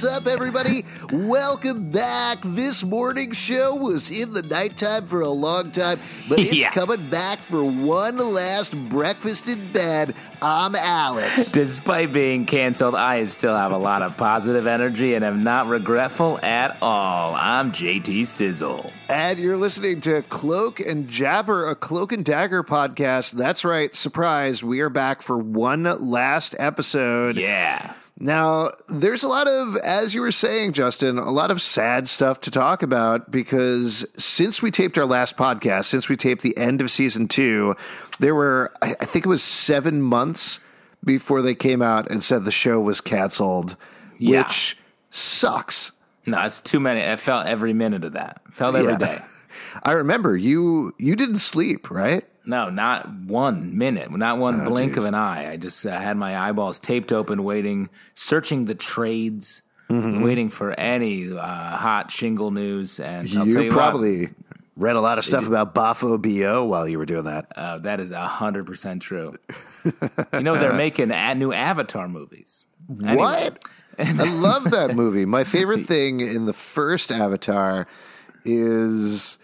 What's up, everybody? Welcome back. This morning show was in the nighttime for a long time, but it's Yeah. coming back for one last breakfast in bed. I'm Alex. Despite being canceled, I still have a lot of positive energy and am not regretful at all. I'm JT Sizzle. And you're listening to Cloak and Jabber, a Cloak and Dagger podcast. That's right. Surprise. We are back for one last episode. Yeah. Now, there's a lot of, as you were saying, Justin, a lot of sad stuff to talk about because since we taped our last podcast, since we taped the end of season two, there were, I think it was seven months before they came out and said the show was canceled, Yeah. which sucks. No, it's too many. I felt every minute of that. Felt every Yeah. day. I remember you you didn't sleep, right? No, not one minute, not one blink geez. of an eye. I just uh, had my eyeballs taped open, waiting, searching the trades, Mm-hmm. waiting for any uh, hot shingle news. And I'll you, you what, probably read a lot of stuff about Bafo Bo while you were doing that. uh, that is hundred percent true. you know they're making a- new Avatar movies. Anyway. What? I love that movie. My favorite thing in the first Avatar is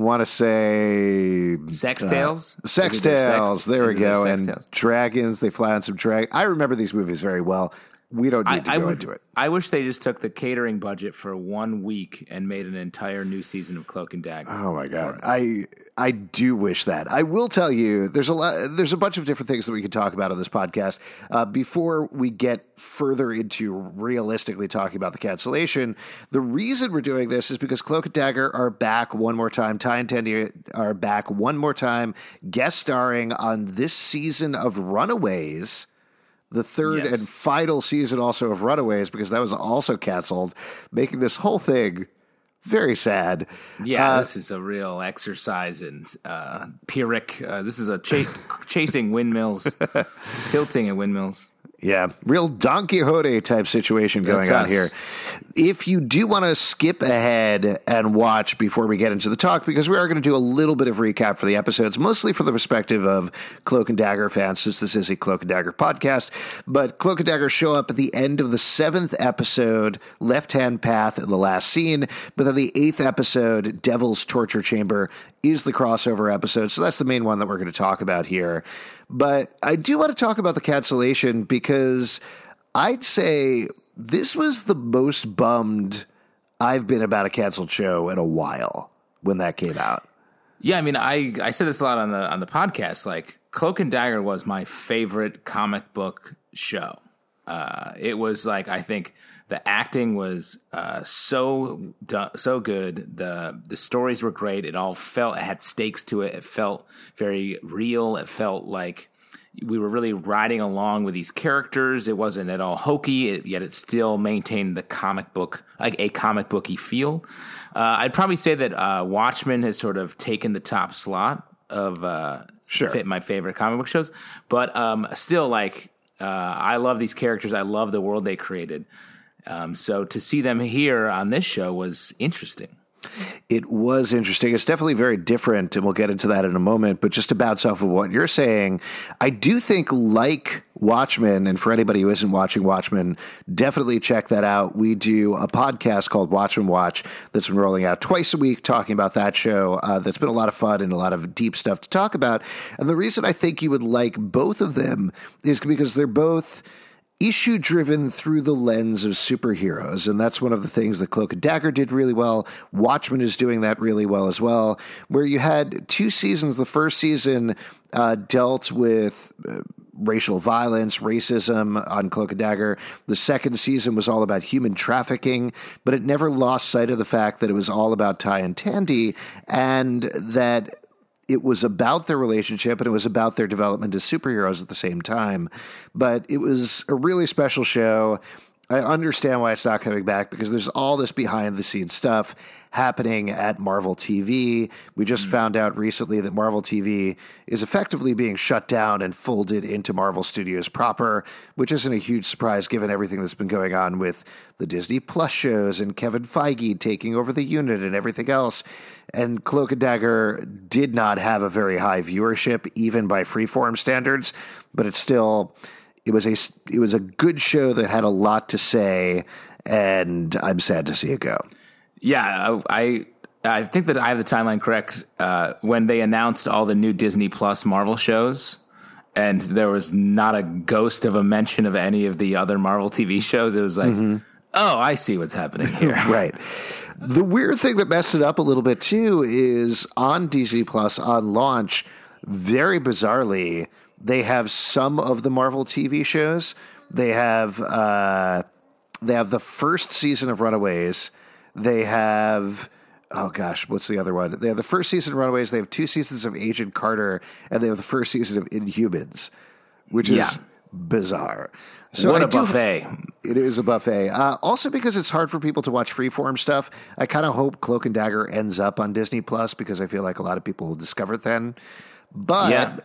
want to say Sex uh, Tales? Sex Is it their sex- Tales. there we is it their go. And Tales? dragons. They fly on some drag. I remember these movies very well. We don't need to I, go would- into it. I wish they just took the catering budget for one week and made an entire new season of Cloak and Dagger. Oh my god, I I do wish that. I will tell you, there's a lot, there's a bunch of different things that we could talk about on this podcast. Uh, before we get further into realistically talking about the cancellation, the reason we're doing this is because Cloak and Dagger are back one more time. Ty and Tandy are back one more time, guest starring on this season of Runaways the third Yes. and final season also of Runaways because that was also canceled, making this whole thing very sad. Yeah, Uh, this is a real exercise in uh, Pyrrhic. Uh, this is a cha- chasing windmills, tilting at windmills. Yeah, real Don Quixote type situation going That's on us. here. If you do want to skip ahead and watch before we get into the talk, because we are going to do a little bit of recap for the episodes, mostly from the perspective of Cloak and Dagger fans, since this is a Cloak and Dagger podcast. But Cloak and Dagger show up at the end of the seventh episode, Left Hand Path, in the last scene. But then the eighth episode, Devil's Torture Chamber, is the crossover episode. So that's the main one that we're going to talk about here. But I do want to talk about the cancellation because I'd say this was the most bummed I've been about a canceled show in a while when that came out. Yeah, I mean, I I said this a lot on the on the podcast. Like, Cloak and Dagger was my favorite comic book show. Uh, it was like I think the acting was uh, so so good. the The stories were great. It all felt it had stakes to it. It felt very real. It felt like we were really riding along with these characters. It wasn't at all hokey, it, yet it still maintained the comic book, like a comic booky feel. Uh, I'd probably say that uh, Watchmen has sort of taken the top slot of uh, Sure. my favorite comic book shows, but um, still, like uh, I love these characters. I love the world they created. Um, so to see them here on this show was interesting. It was interesting. It's definitely very different, and we'll get into that in a moment. But just to bounce off of what you're saying, I do think, like Watchmen, and for anybody who isn't watching Watchmen, definitely check that out. We do a podcast called Watchmen Watch that's been rolling out twice a week, talking about that show. Uh, that's been a lot of fun and a lot of deep stuff to talk about. And the reason I think you would like both of them is because they're both issue driven through the lens of superheroes. And that's one of the things that Cloak and Dagger did really well. Watchmen is doing that really well as well, where you had two seasons. The first season uh, dealt with. Uh, Racial violence, racism on Cloak and Dagger. The second season was all about human trafficking, but it never lost sight of the fact that it was all about Ty and Tandy and that it was about their relationship and it was about their development as superheroes at the same time. But it was a really special show. I understand why it's not coming back because there's all this behind the scenes stuff happening at Marvel TV. We just mm. found out recently that Marvel TV is effectively being shut down and folded into Marvel Studios proper, which isn't a huge surprise given everything that's been going on with the Disney Plus shows and Kevin Feige taking over the unit and everything else. And Cloak and Dagger did not have a very high viewership, even by Freeform standards, but it's still it was a it was a good show that had a lot to say and I'm sad to see it go. Yeah, I I think that I have the timeline correct. Uh, when they announced all the new Disney Plus Marvel shows, and there was not a ghost of a mention of any of the other Marvel TV shows, it was like, mm-hmm. oh, I see what's happening here. right. The weird thing that messed it up a little bit too is on Disney Plus on launch, very bizarrely, they have some of the Marvel TV shows. They have uh, they have the first season of Runaways. They have oh gosh, what's the other one? They have the first season of Runaways. They have two seasons of Agent Carter, and they have the first season of Inhumans, which is bizarre. So what a buffet! it is a buffet. Uh, also, because it's hard for people to watch Freeform stuff, I kind of hope Cloak and Dagger ends up on Disney Plus because I feel like a lot of people will discover it then. But yeah.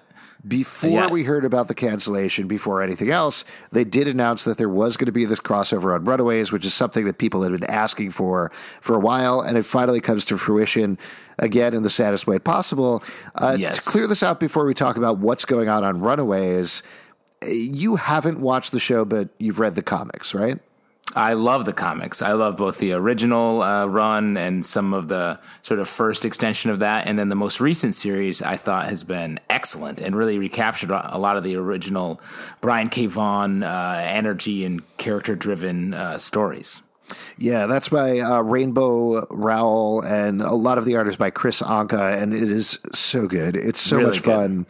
Before yeah. we heard about the cancellation, before anything else, they did announce that there was going to be this crossover on Runaways, which is something that people had been asking for for a while, and it finally comes to fruition again in the saddest way possible. Uh, yes. To clear this out before we talk about what's going on on Runaways you haven't watched the show, but you've read the comics, right? I love the comics. I love both the original uh, run and some of the sort of first extension of that, and then the most recent series. I thought has been excellent and really recaptured a lot of the original Brian K. Vaughan uh, energy and character driven uh, stories. Yeah, that's by uh, Rainbow Rowell, and a lot of the art is by Kris Anka, and it is so good. It's so really much fun,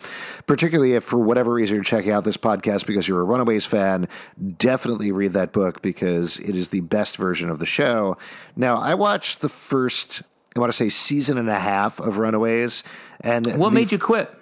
particularly if for whatever reason you're checking out this podcast because you're a Runaways fan. Definitely read that book because it is the best version of the show. Now, I watched the first, I want to say, season and a half of Runaways, and what the, made you quit?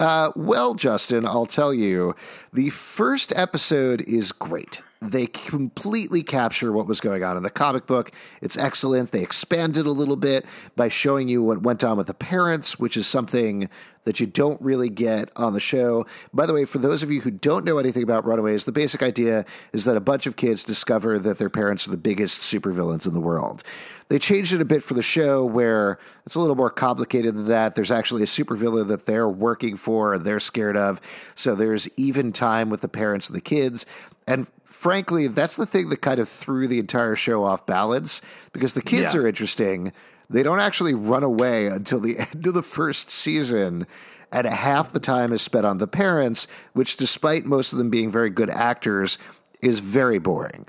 Uh, well, Justin, I'll tell you, the first episode is great they completely capture what was going on in the comic book. It's excellent. They expanded a little bit by showing you what went on with the parents, which is something that you don't really get on the show. By the way, for those of you who don't know anything about Runaways, the basic idea is that a bunch of kids discover that their parents are the biggest supervillains in the world. They changed it a bit for the show where it's a little more complicated than that. There's actually a supervillain that they're working for and they're scared of. So there's even time with the parents and the kids. And frankly, that's the thing that kind of threw the entire show off balance because the kids yeah. are interesting. They don't actually run away until the end of the first season. And half the time is spent on the parents, which, despite most of them being very good actors, is very boring.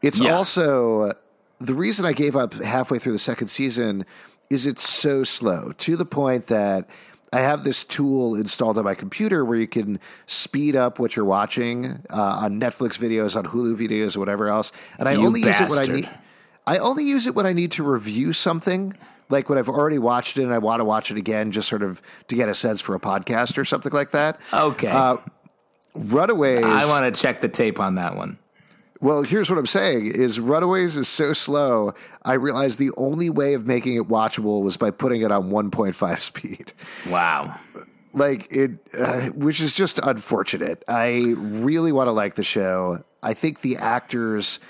It's yeah. also the reason I gave up halfway through the second season is it's so slow to the point that I have this tool installed on my computer where you can speed up what you're watching uh, on Netflix videos, on Hulu videos, or whatever else. And I you only bastard. use it when I need. I only use it when I need to review something, like when I've already watched it and I want to watch it again, just sort of to get a sense for a podcast or something like that. Okay. Uh, Runaways. I want to check the tape on that one. Well, here's what I'm saying is Runaways is so slow. I realized the only way of making it watchable was by putting it on 1.5 speed. Wow. Like it, uh, which is just unfortunate. I really want to like the show. I think the actors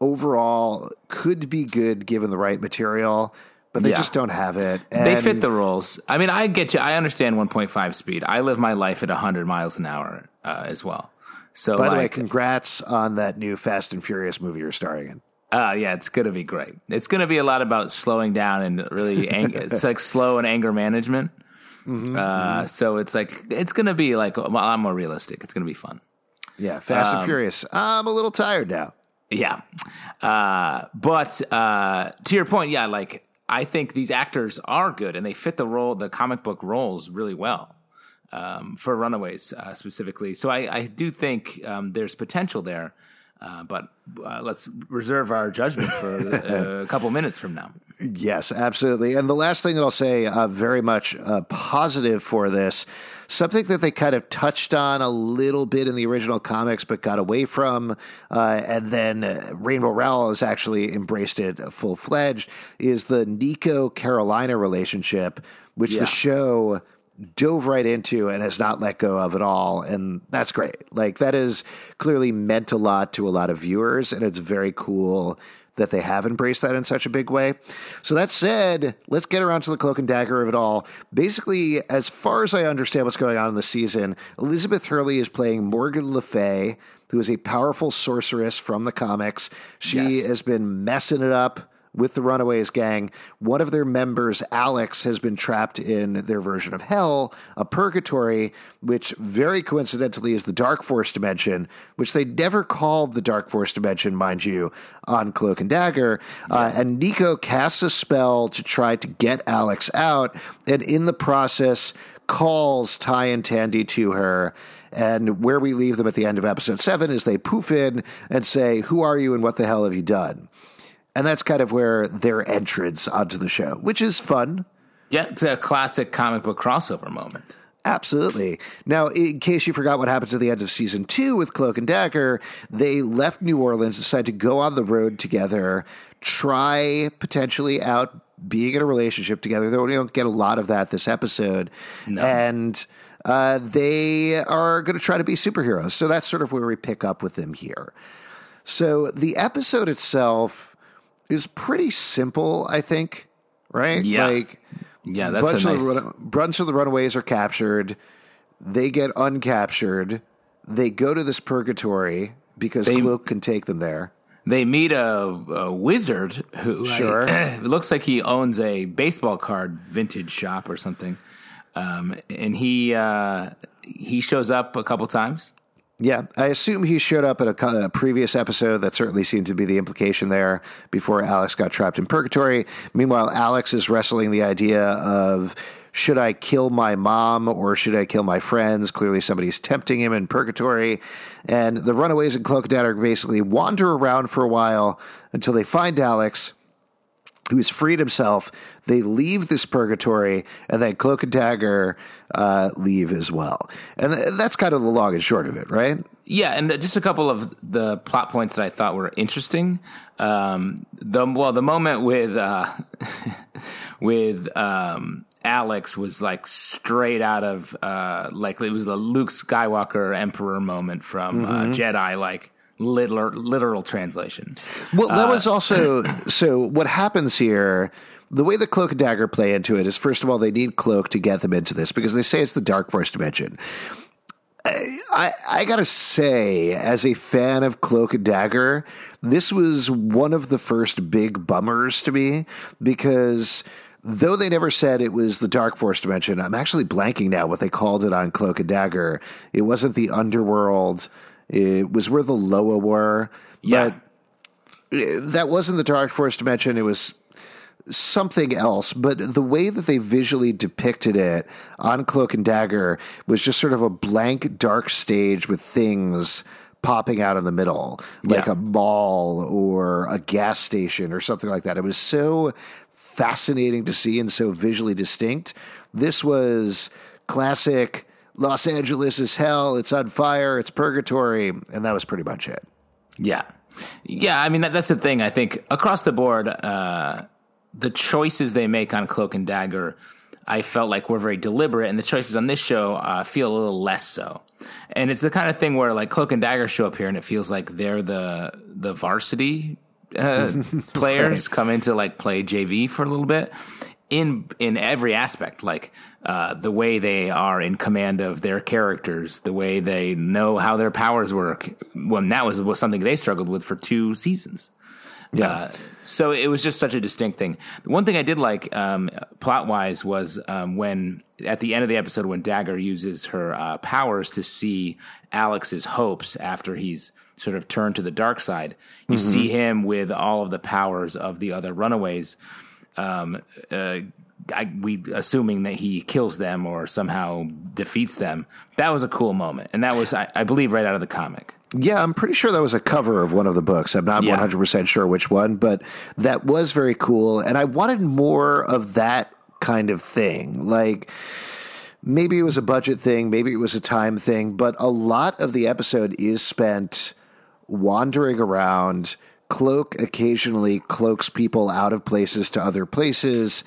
overall could be good given the right material, but they yeah. just don't have it. And they fit the roles. I mean, I get you. I understand 1.5 speed. I live my life at 100 miles an hour uh, as well. So, by like, the way, congrats on that new Fast and Furious movie you're starring in. Uh, yeah, it's going to be great. It's going to be a lot about slowing down and really, ang- it's like slow and anger management. Mm-hmm, uh, mm-hmm. So it's like, it's going to be like a lot more realistic. It's going to be fun. Yeah, Fast um, and Furious. I'm a little tired now. Yeah. Uh, but uh, to your point, yeah, like I think these actors are good and they fit the role, the comic book roles really well um, for Runaways uh, specifically. So I, I do think um, there's potential there. Uh, but uh, let's reserve our judgment for uh, a couple minutes from now. Yes, absolutely. And the last thing that I'll say, uh, very much uh, positive for this, something that they kind of touched on a little bit in the original comics, but got away from, uh, and then Rainbow Rowell has actually embraced it full fledged, is the Nico Karolina relationship, which yeah. the show dove right into and has not let go of at all. And that's great. Like, that has clearly meant a lot to a lot of viewers, and it's very cool that they have embraced that in such a big way. So that said, let's get around to the cloak and dagger of it all. Basically, as far as I understand what's going on in the season, Elizabeth Hurley is playing Morgan Le Fay, who is a powerful sorceress from the comics. She Yes. has been messing it up with the Runaways gang. One of their members, Alex, has been trapped in their version of hell, a purgatory, which very coincidentally is the Dark Force dimension, which they never called the Dark Force dimension, mind you, on Cloak and Dagger. Uh, and Nico casts a spell to try to get Alex out, and in the process, calls Ty and Tandy to her. And where we leave them at the end of episode seven is they poof in and say, Who are you and what the hell have you done? And that's kind of where their entrance onto the show, which is fun. Yeah, it's a classic comic book crossover moment. Absolutely. Now, in case you forgot what happened to the end of season two with Cloak and Dagger, they left New Orleans, decided to go on the road together, try potentially out being in a relationship together. Though we don't get a lot of that this episode. no. And uh, they are going to try to be superheroes. So that's sort of where we pick up with them here. So the episode itself is pretty simple, I think, right? Yeah. Like, Yeah, that's a bunch, nice. of the run- bunch of the runaways are captured. They get uncaptured. They go to this purgatory because They- Cloak can take them there. they meet a, a wizard who Sure. it looks like he owns a baseball card vintage shop or something. Um, and he uh, he shows up a couple times. Yeah, I assume he showed up at a, a previous episode. That certainly seemed to be the implication there before Alex got trapped in purgatory. Meanwhile, Alex is wrestling the idea of should I kill my mom or should I kill my friends? Clearly, somebody's tempting him in purgatory. And the runaways and Cloak and Dagger basically wander around for a while until they find Alex who's freed himself. They leave this purgatory, and then Cloak and Dagger uh, leave as well. And th- that's kind of the long and short of it, right? Yeah, and just a couple of the plot points that I thought were interesting. Um, the well, the moment with uh, with um, Alex was like straight out of uh, like it was the Luke Skywalker Emperor moment from uh, Jedi, like literal literal translation. Well, that was uh, also so. What happens here? The way the cloak and dagger play into it is, first of all, they need cloak to get them into this because they say it's the dark force dimension. I, I, I gotta say, as a fan of Cloak and Dagger, this was one of the first big bummers to me because though they never said it was the Dark Force dimension, I'm actually blanking now what they called it on Cloak and Dagger. It wasn't the underworld. It was where the Loa were. Yeah. But eh, that wasn't the Dark Force dimension. It was something else, but the way that they visually depicted it on Cloak and Dagger was just sort of a blank, dark stage with things popping out in the middle, like Yeah. a mall or a gas station or something like that. It was so fascinating to see and so visually distinct. This was classic Los Angeles is hell, it's on fire, it's purgatory, and that was pretty much it. Yeah. Yeah, I mean that, that's the thing. I think across the board, uh, the choices they make on Cloak and Dagger, I felt like were very deliberate, and the choices on this show uh, feel a little less so. And it's the kind of thing where like Cloak and Dagger show up here, and it feels like they're the the varsity uh, players come in to like play JV for a little bit. In in every aspect, like uh, the way they are in command of their characters, the way they know how their powers work. When that was was something they struggled with for two seasons. Yeah. Uh, so it was just such a distinct thing. The one thing I did like, um, plot wise, was um, when at the end of the episode, when Dagger uses her uh, powers to see Alex's hopes after he's sort of turned to the dark side, you see him with all of the powers of the other runaways. Um, uh, I, we assuming that he kills them or somehow defeats them. That was a cool moment, and that was, I, I believe, right out of the comic. Yeah, I'm pretty sure that was a cover of one of the books. I'm not Yeah. 100% sure which one, but that was very cool. And I wanted more of that kind of thing. Like, maybe it was a budget thing, maybe it was a time thing, but a lot of the episode is spent wandering around. Cloak occasionally cloaks people out of places to other places.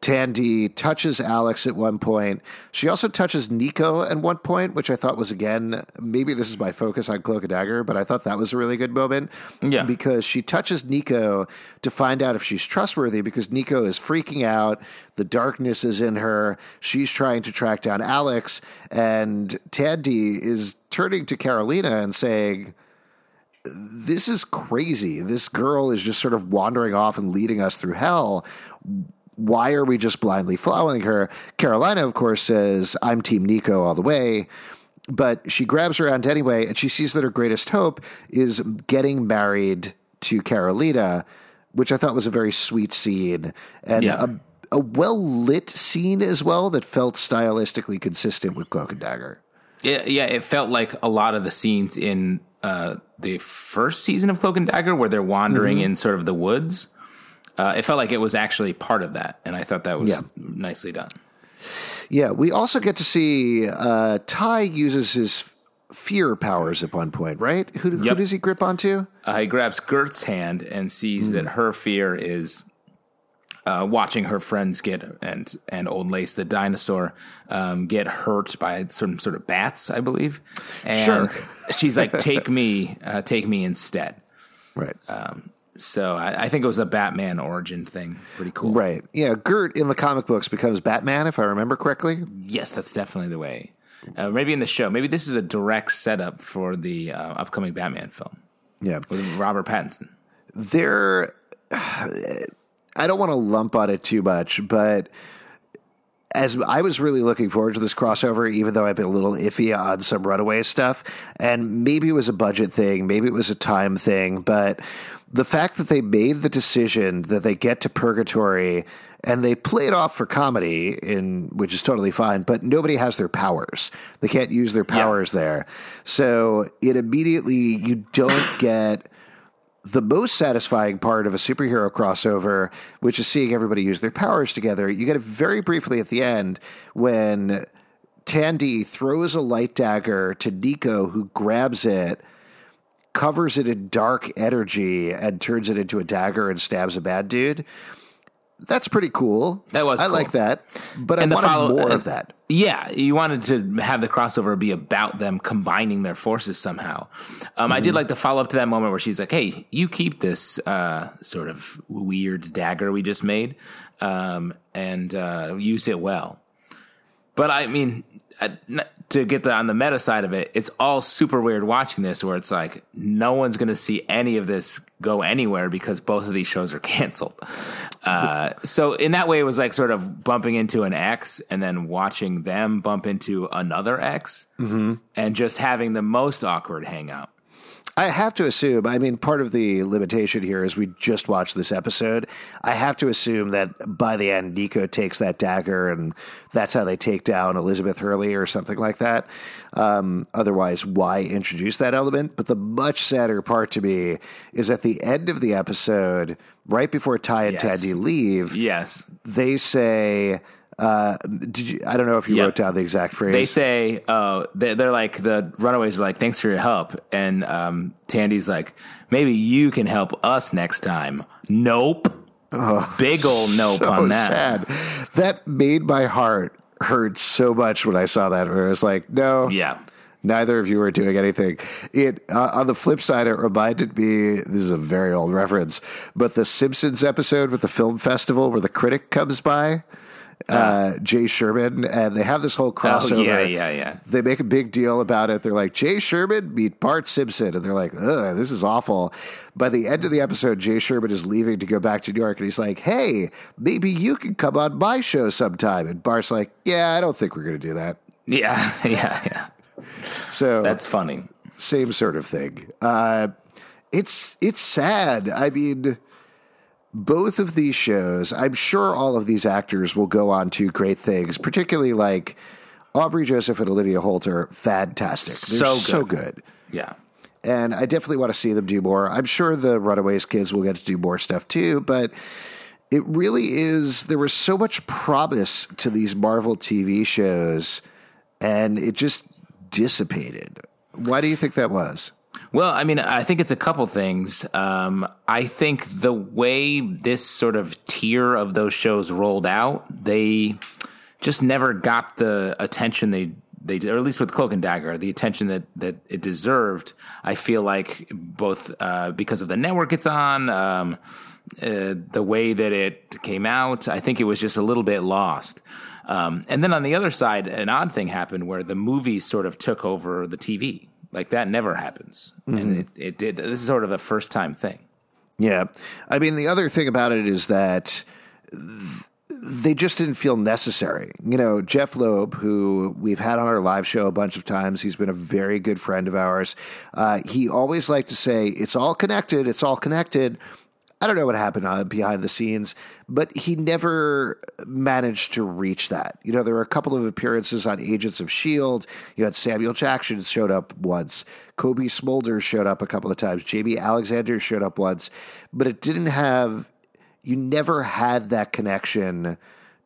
Tandy touches Alex at one point. She also touches Nico at one point, which I thought was again maybe this is my focus on Cloak and Dagger, but I thought that was a really good moment. Yeah. because she touches Nico to find out if she's trustworthy. Because Nico is freaking out, the darkness is in her. She's trying to track down Alex, and Tandy is turning to Karolina and saying. this is crazy. This girl is just sort of wandering off and leading us through hell. Why are we just blindly following her? Karolina, of course, says, I'm Team Nico all the way. But she grabs her aunt anyway, and she sees that her greatest hope is getting married to Karolina, which I thought was a very sweet scene and Yeah. a, a well lit scene as well that felt stylistically consistent with Cloak and Dagger. Yeah, yeah, it felt like a lot of the scenes in uh, the first season of Cloak and Dagger, where they're wandering in sort of the woods. Uh, it felt like it was actually part of that, and I thought that was Yeah. nicely done. Yeah, we also get to see uh, Ty uses his fear powers at one point, right? Who, who does he grip onto? Uh, he grabs Gert's hand and sees that her fear is uh, watching her friends get and and Old Lace the dinosaur um, get hurt by some sort of bats, I believe. And Sure. she's like, "Take me, uh, take me instead." Right. So I, I think it was a Batman origin thing. Pretty cool. right. Yeah, Gert in the comic books becomes Batman, if I remember correctly. Yes, that's definitely the way. Uh, maybe in the show. Maybe this is a direct setup for the uh, upcoming Batman film Yeah. with Robert Pattinson. There, I don't want to lump on it too much, but as I was really looking forward to this crossover, even though I've been a little iffy on some runaway stuff, and maybe it was a budget thing, maybe it was a time thing, but the fact that they made the decision that they get to purgatory and they play it off for comedy in which is totally fine but nobody has their powers. They can't use their powers there. So it immediately you don't get the most satisfying part of a superhero crossover, which is seeing everybody use their powers together. You get it very briefly at the end when Tandy throws a light dagger to Nico, who grabs it, covers it in dark energy, and turns it into a dagger and stabs a bad dude. That's pretty cool. That was I cool. like that, but And I wanted follow- more and- of that. Yeah, you wanted to have the crossover be about them combining their forces somehow. Um, I did like the follow up to that moment where she's like, "Hey, you keep this uh, sort of weird dagger we just made, um, and uh, use it well." But I mean, I- to get the, on the meta side of it, it's all super weird watching this, where it's like no one's going to see any of this go anywhere because both of these shows are canceled. Uh, so in that way, it was like sort of bumping into an X and then watching them bump into another X, and just having the most awkward hangout. I have to assume, I mean, part of the limitation here is we just watched this episode. I have to assume that by the end, Nico takes that dagger and that's how they take down Elizabeth Hurley or something like that. Um, otherwise, why introduce that element? But the much sadder part to me is at the end of the episode, right before Ty and Yes. Tandy leave, Yes, they say, uh, did you, I don't know if you Yep. wrote down the exact phrase. they say, "Oh, they- they're like the runaways are like, thanks for your help," and um, Tandy's like, "Maybe you can help us next time." Nope. Big old nope so on that. sad. That made my heart hurt so much when I saw that. Where I was like, no, Yeah. neither of you are doing anything. It uh, on the flip side, it reminded me. This is a very old reference, but the Simpsons episode with the film festival where the critic comes by. Uh, Jay Sherman, and they have this whole crossover. Oh, yeah, yeah, yeah. They make a big deal about it. They're like, Jay Sherman meet Bart Simpson. And they're like, ugh, this is awful. By the end of the episode, Jay Sherman is leaving to go back to New York. And he's like, hey, maybe you can come on my show sometime. And Bart's like, yeah, I don't think we're going to do that. Yeah, yeah, yeah. So That's funny. same sort of thing. Uh, it's it's sad. I mean, both of these shows. I'm sure all of these actors will go on to great things. Particularly like Aubrey Joseph and Olivia Holt are fantastic. They're So so good. good. Yeah. And I definitely want to see them do more. I'm sure the Runaways kids will get to do more stuff too, but it really is. There was so much promise to these Marvel TV shows, and it just dissipated. Why do you think that was? Well, I mean, I think it's a couple things. Um, I think the way this sort of tier of those shows rolled out, they just never got the attention they they or at least with Cloak and Dagger, the attention that that it deserved. I feel like both uh, because of the network it's on, um, uh, the way that it came out, I think it was just a little bit lost. Um, and then on the other side, an odd thing happened where the movies sort of took over the TV. Like that never happens, Mm-hmm. and it, it did. This is sort of a first time thing. Yeah. I mean, the other thing about it is that th- they just didn't feel necessary. You know, Jeph Loeb, who we've had on our live show a bunch of times, he's been a very good friend of ours. Uh, he always liked to say, it's all connected, it's all connected. I don't know what happened uh, behind the scenes, but he never managed to reach that. You know, there were a couple of appearances on Agents of S.H.I.E.L.D. You had Samuel Jackson showed up once, Cobie Smulder showed up a couple of times, Jaimie Alexander showed up once, but it didn't have, you never had that connection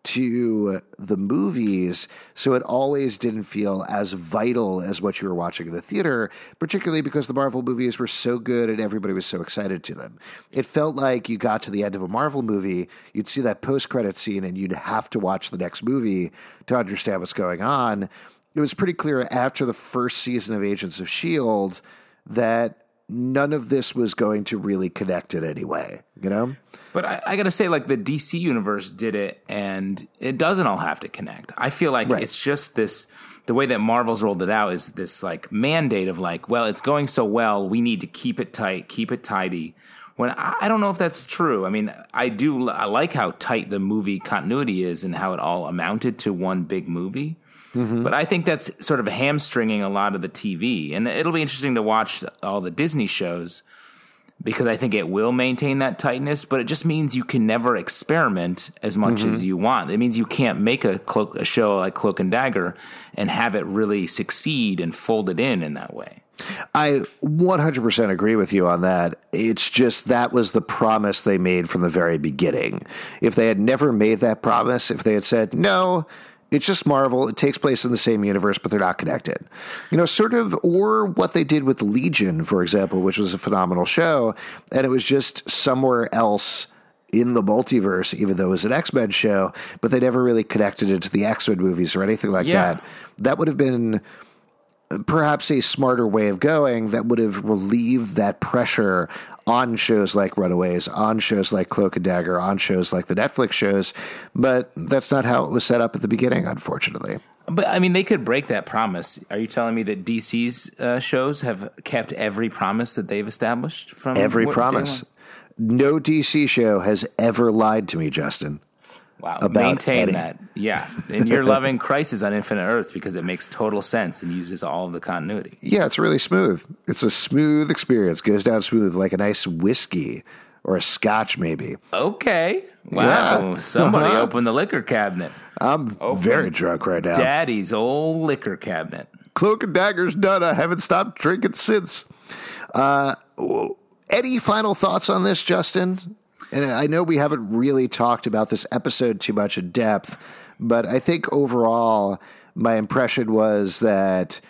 to the movies, so it always didn't feel as vital as what you were watching in the theater, particularly because the Marvel movies were so good and everybody was so excited to them. It felt like you got to the end of a Marvel movie, you'd see that post credit scene, and you'd have to watch the next movie to understand what's going on. It was pretty clear after the first season of Agents of S.H.I.E.L.D. that none of this was going to really connect in any way, you know? But I, I got to say, like the DC universe did it, and it doesn't all have to connect. I feel like Right. it's just this. The way that Marvel's rolled it out is this like mandate of like, well, it's going so well, we need to keep it tight, keep it tidy. When I, I don't know if that's true. I mean, I do. I like how tight the movie continuity is and how it all amounted to one big movie. Mm-hmm. But I think that's sort of hamstringing a lot of the TV, and it'll be interesting to watch all the Disney shows because I think it will maintain that tightness, but it just means you can never experiment as much as mm-hmm. you want. It means you can't make a, cloak, a show like Cloak and Dagger and have it really succeed and fold it in in that way. I 100% agree with you on that. It's just that was the promise they made from the very beginning. If they had never made that promise, if they had said, no, it's just Marvel, it takes place in the same universe, but they're not connected. You know, sort of, or what they did with Legion, for example, which was a phenomenal show, and it was just somewhere else in the multiverse, even though it was an X Men show, but they never really connected it to the X Men movies or anything like Yeah. that. That would have been perhaps a smarter way of going that would have relieved that pressure on shows like Runaways, on shows like Cloak and Dagger, on shows like the Netflix shows. But that's not how it was set up at the beginning, unfortunately. But I mean, they could break that promise. Are you telling me that DC's uh, shows have kept every promise that they've established from Every promise. No DC show has ever lied to me, Justin. Wow, maintain any. that. Yeah, and you're loving Crisis on Infinite Earths because it makes total sense and uses all of the continuity. Yeah, it's really smooth. It's a smooth experience. Goes down smooth like a nice whiskey or a scotch, maybe. Okay. Wow. Yeah. Somebody Uh-huh. opened the liquor cabinet. I'm very drunk right now. Daddy's old liquor cabinet. Cloak and Dagger's done. I haven't stopped drinking since. Uh, any final thoughts on this, Justin? And I know we haven't really talked about this episode too much in depth, but I think overall, my impression was that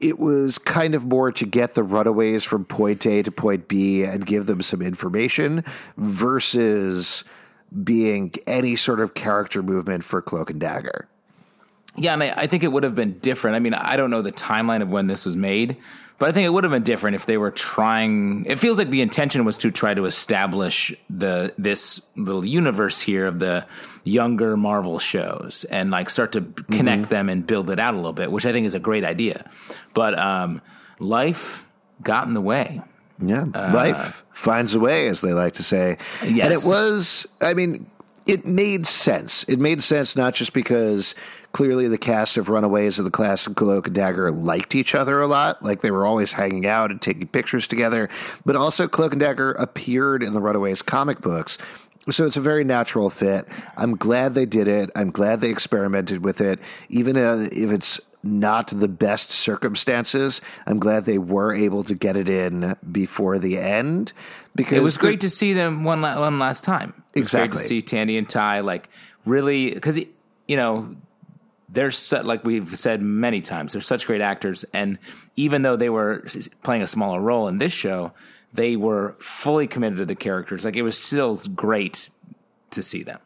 it was kind of more to get the runaways from point A to point B and give them some information versus being any sort of character movement for Cloak and Dagger. Yeah, and I, I think it would have been different. I mean, I don't know the timeline of when this was made, but I think it would have been different if they were trying. It feels like the intention was to try to establish the this little universe here of the younger Marvel shows and like start to connect them and build it out a little bit, which I think is a great idea. But um, life got in the way. Yeah, life finds a way, as they like to say. Yes. And it was, I mean, it made sense. It made sense not just because clearly the cast of Runaways of the class of Cloak and Dagger liked each other a lot, like they were always hanging out and taking pictures together, but also Cloak and Dagger appeared in the Runaways comic books. So it's a very natural fit. I'm glad they did it. I'm glad they experimented with it, even uh, if it's not the best circumstances. I'm glad they were able to get it in before the end because It was great to see them one la- one last time. Exactly. great to see Tandy and Ty like really because you know they're su- like we've said many times they're such great actors, and even though they were playing a smaller role in this show, they were fully committed to the characters. Like it was still great to see them.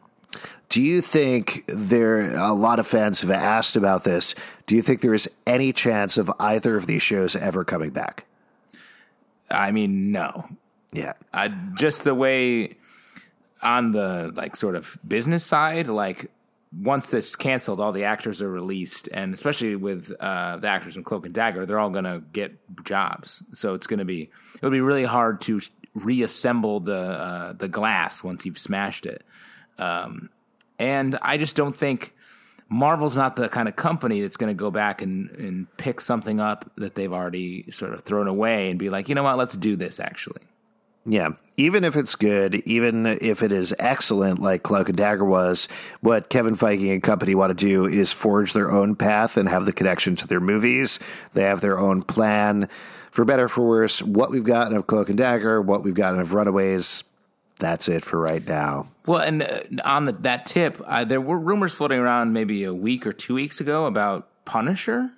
Do you think there a lot of fans have asked about this? Do you think there is any chance of either of these shows ever coming back? I mean, no, Yeah. I, just the way on the like sort of business side, like once this canceled, all the actors are released, and especially with uh, the actors in Cloak and Dagger, they're all going to get jobs. So it's going to be it'll be really hard to reassemble the uh, the glass once you've smashed it. Um, and I just don't think Marvel's not the kind of company that's going to go back and, and pick something up that they've already sort of thrown away and be like, you know what, let's do this actually. Yeah, even if it's good, even if it is excellent, like Cloak and Dagger was, what Kevin Feige and company want to do is forge their own path and have the connection to their movies. They have their own plan, for better for worse. What we've gotten of Cloak and Dagger, what we've gotten of Runaways, that's it for right now. Well, and uh, on the, that tip, uh, there were rumors floating around maybe a week or two weeks ago about Punisher,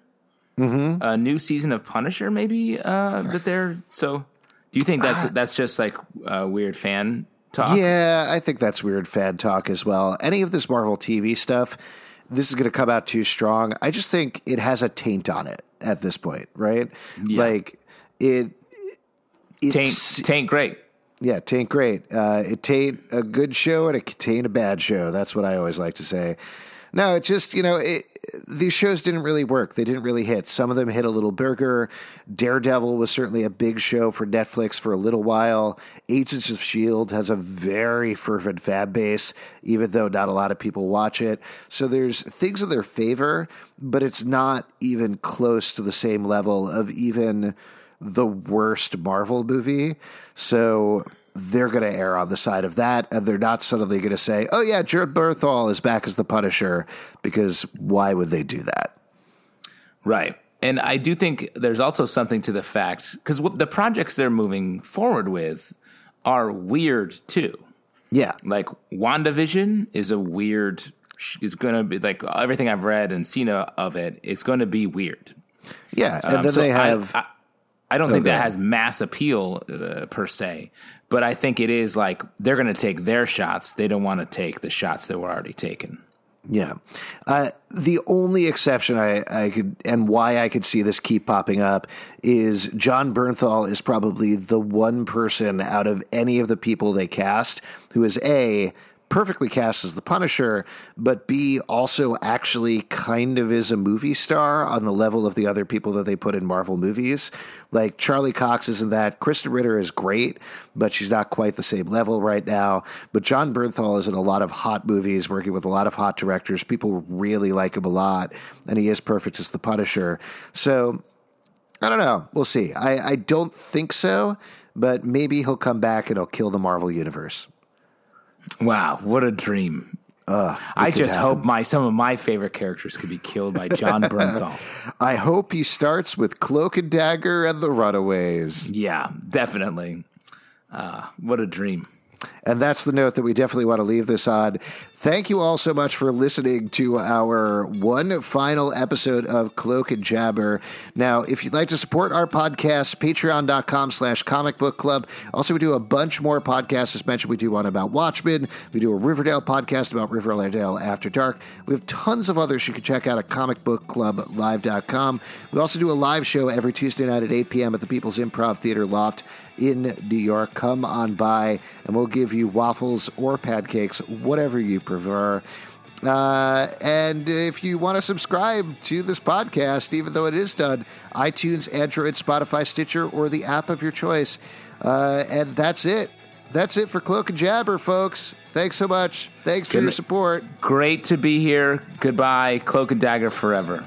mm-hmm. a new season of Punisher, maybe uh, that they're so. Do you think that's uh, that's just like weird fan talk? Yeah, I think that's weird fan talk as well. Any of this Marvel TV stuff, this is going to come out too strong. I just think it has a taint on it at this point, right? Yeah. Like it. Taint, taint great yeah, tain't great. Uh, it tain't a good show and it tain't a bad show. That's what I always like to say. No, it just, you know, it, these shows didn't really work. They didn't really hit. Some of them hit a little burger. Daredevil was certainly a big show for Netflix for a little while. Agents of S.H.I.E.L.D. has a very fervent fan base, even though not a lot of people watch it. So there's things in their favor, but it's not even close to the same level of even the worst Marvel movie. So they're going to err on the side of that, and they're not suddenly going to say, "Oh yeah, Jared Bernthal is back as the Punisher," because why would they do that? Right. And I do think there's also something to the fact because the projects they're moving forward with are weird too. Yeah. Like WandaVision is a weird, it's going to be like everything I've read and seen of it, it's going to be weird. Yeah. And um, then so they have. I, I, I don't think that has mass appeal uh, per se, but I think it is like they're going to take their shots. They don't want to take the shots that were already taken. Yeah. Uh, the only exception I, I could, and why I could see this keep popping up, is Jon Bernthal is probably the one person out of any of the people they cast who is A, perfectly cast as the Punisher, but B also actually kind of is a movie star on the level of the other people that they put in Marvel movies. Like Charlie Cox isn't that. Krysten Ritter is great, but she's not quite the same level right now. But Jon Bernthal is in a lot of hot movies, working with a lot of hot directors. People really like him a lot, and he is perfect as the Punisher. So I don't know. We'll see. I, I don't think so, but maybe he'll come back and he'll kill the Marvel universe. Wow, what a dream! Uh, I just happen. hope my some of my favorite characters could be killed by Jon Bernthal. I hope he starts with Cloak and Dagger and the Runaways. Yeah, definitely. Uh, what a dream! And that's the note that we definitely want to leave this on. Thank you all so much for listening to our one final episode of Cloak and Jabber. Now, if you'd like to support our podcast, patreon.com slash comic book club. Also, we do a bunch more podcasts. As mentioned, we do one about Watchmen. We do a Riverdale podcast about Riverdale After Dark. We have tons of others you can check out at comicbookclublive.com. We also do a live show every Tuesday night at 8 p.m. at the People's Improv Theater Loft in New York. Come on by, and we'll give you waffles or pancakes, whatever you prefer. Uh, and if you want to subscribe to this podcast, even though it is done, iTunes, Android, Spotify, Stitcher, or the app of your choice. Uh, and that's it. That's it for Cloak and Jabber, folks. Thanks so much. Thanks for your support. Great to be here. Goodbye. Cloak and Dagger forever.